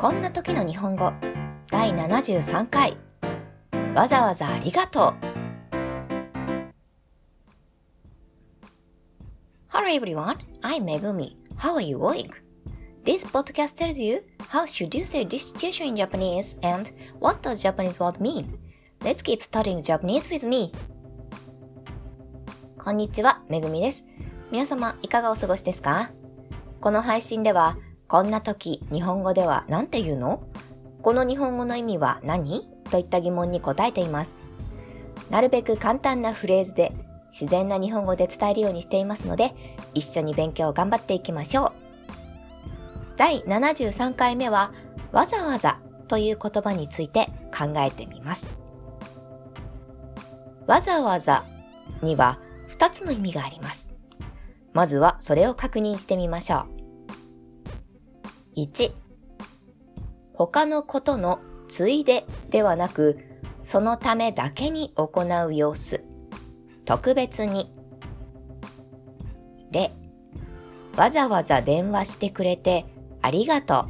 こんな時の日本語第73回わざわざありがとう Hello everyone, I'm Megumi. How are you going? This podcast tells you how should you say this situation in Japanese and what does Japanese word mean. Let's keep studying Japanese with me. こんにちは、めぐみです。皆様、いかがお過ごしですかこの配信では、こんな時、日本語では何て言うの？この日本語の意味は何？といった疑問に答えています。なるべく簡単なフレーズで自然な日本語で伝えるようにしていますので、一緒に勉強を頑張っていきましょう。第73回目は、わざわざという言葉について考えてみます。わざわざには2つの意味があります。まずはそれを確認してみましょう。1他のことのついでではなく、そのためだけに行う様子。特別に。例、わざわざ電話してくれてありがと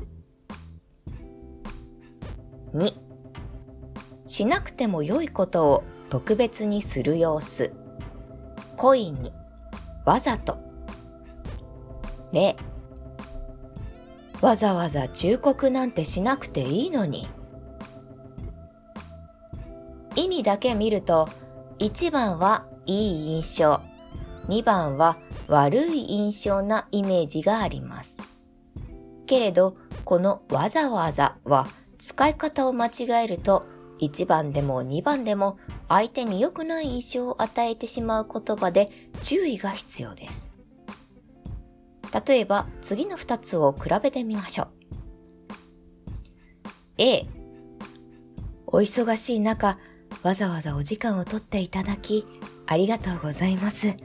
う。2、しなくても良いことを特別にする様子。故意に、わざと。例、わざわざ忠告なんてしなくていいのに。意味だけ見ると、1番はいい印象、2番は悪い印象なイメージがあります。けれど、このわざわざは使い方を間違えると、1番でも2番でも相手に良くない印象を与えてしまう言葉で注意が必要です。例えば次の2つを比べてみましょう。A お忙しい中、わざわざお時間をとっていただき、ありがとうございます。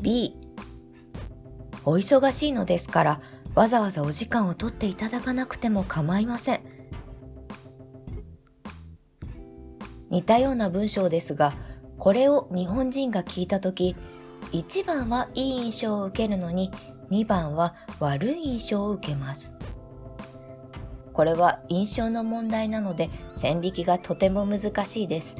B お忙しいのですから、わざわざお時間をとっていただかなくても構いません。似たような文章ですが、これを日本人が聞いたとき、1番はいい印象を受けるのに2番は悪い印象を受けます。これは印象の問題なので線引きがとても難しいです。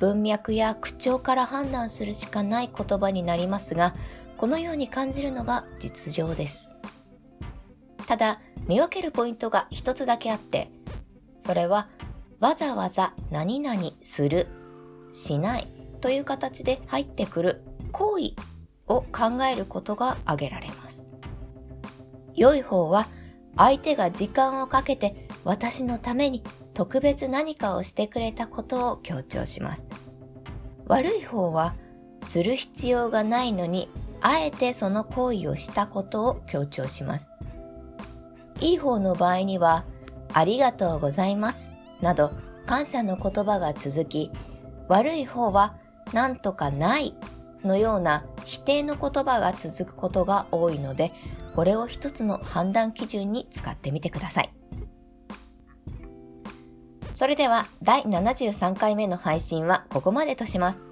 文脈や口調から判断するしかない言葉になりますが、このように感じるのが実情です。ただ、見分けるポイントが一つだけあって、それはわざわざ何々する、しないという形で入ってくる行為を考えることが挙げられます。良い方は相手が時間をかけて私のために特別何かをしてくれたことを強調します。悪い方はする必要がないのにあえてその行為をしたことを強調します。いい方の場合にはありがとうございますなど感謝の言葉が続き悪い方はなんとかないのような否定の言葉が続くことが多いので、これを一つの判断基準に使ってみてください。それでは第73回目の配信はここまでとします。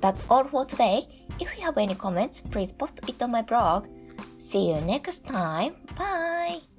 That's all for today. If you have any comments, please post it on my blog. See you next time. Bye!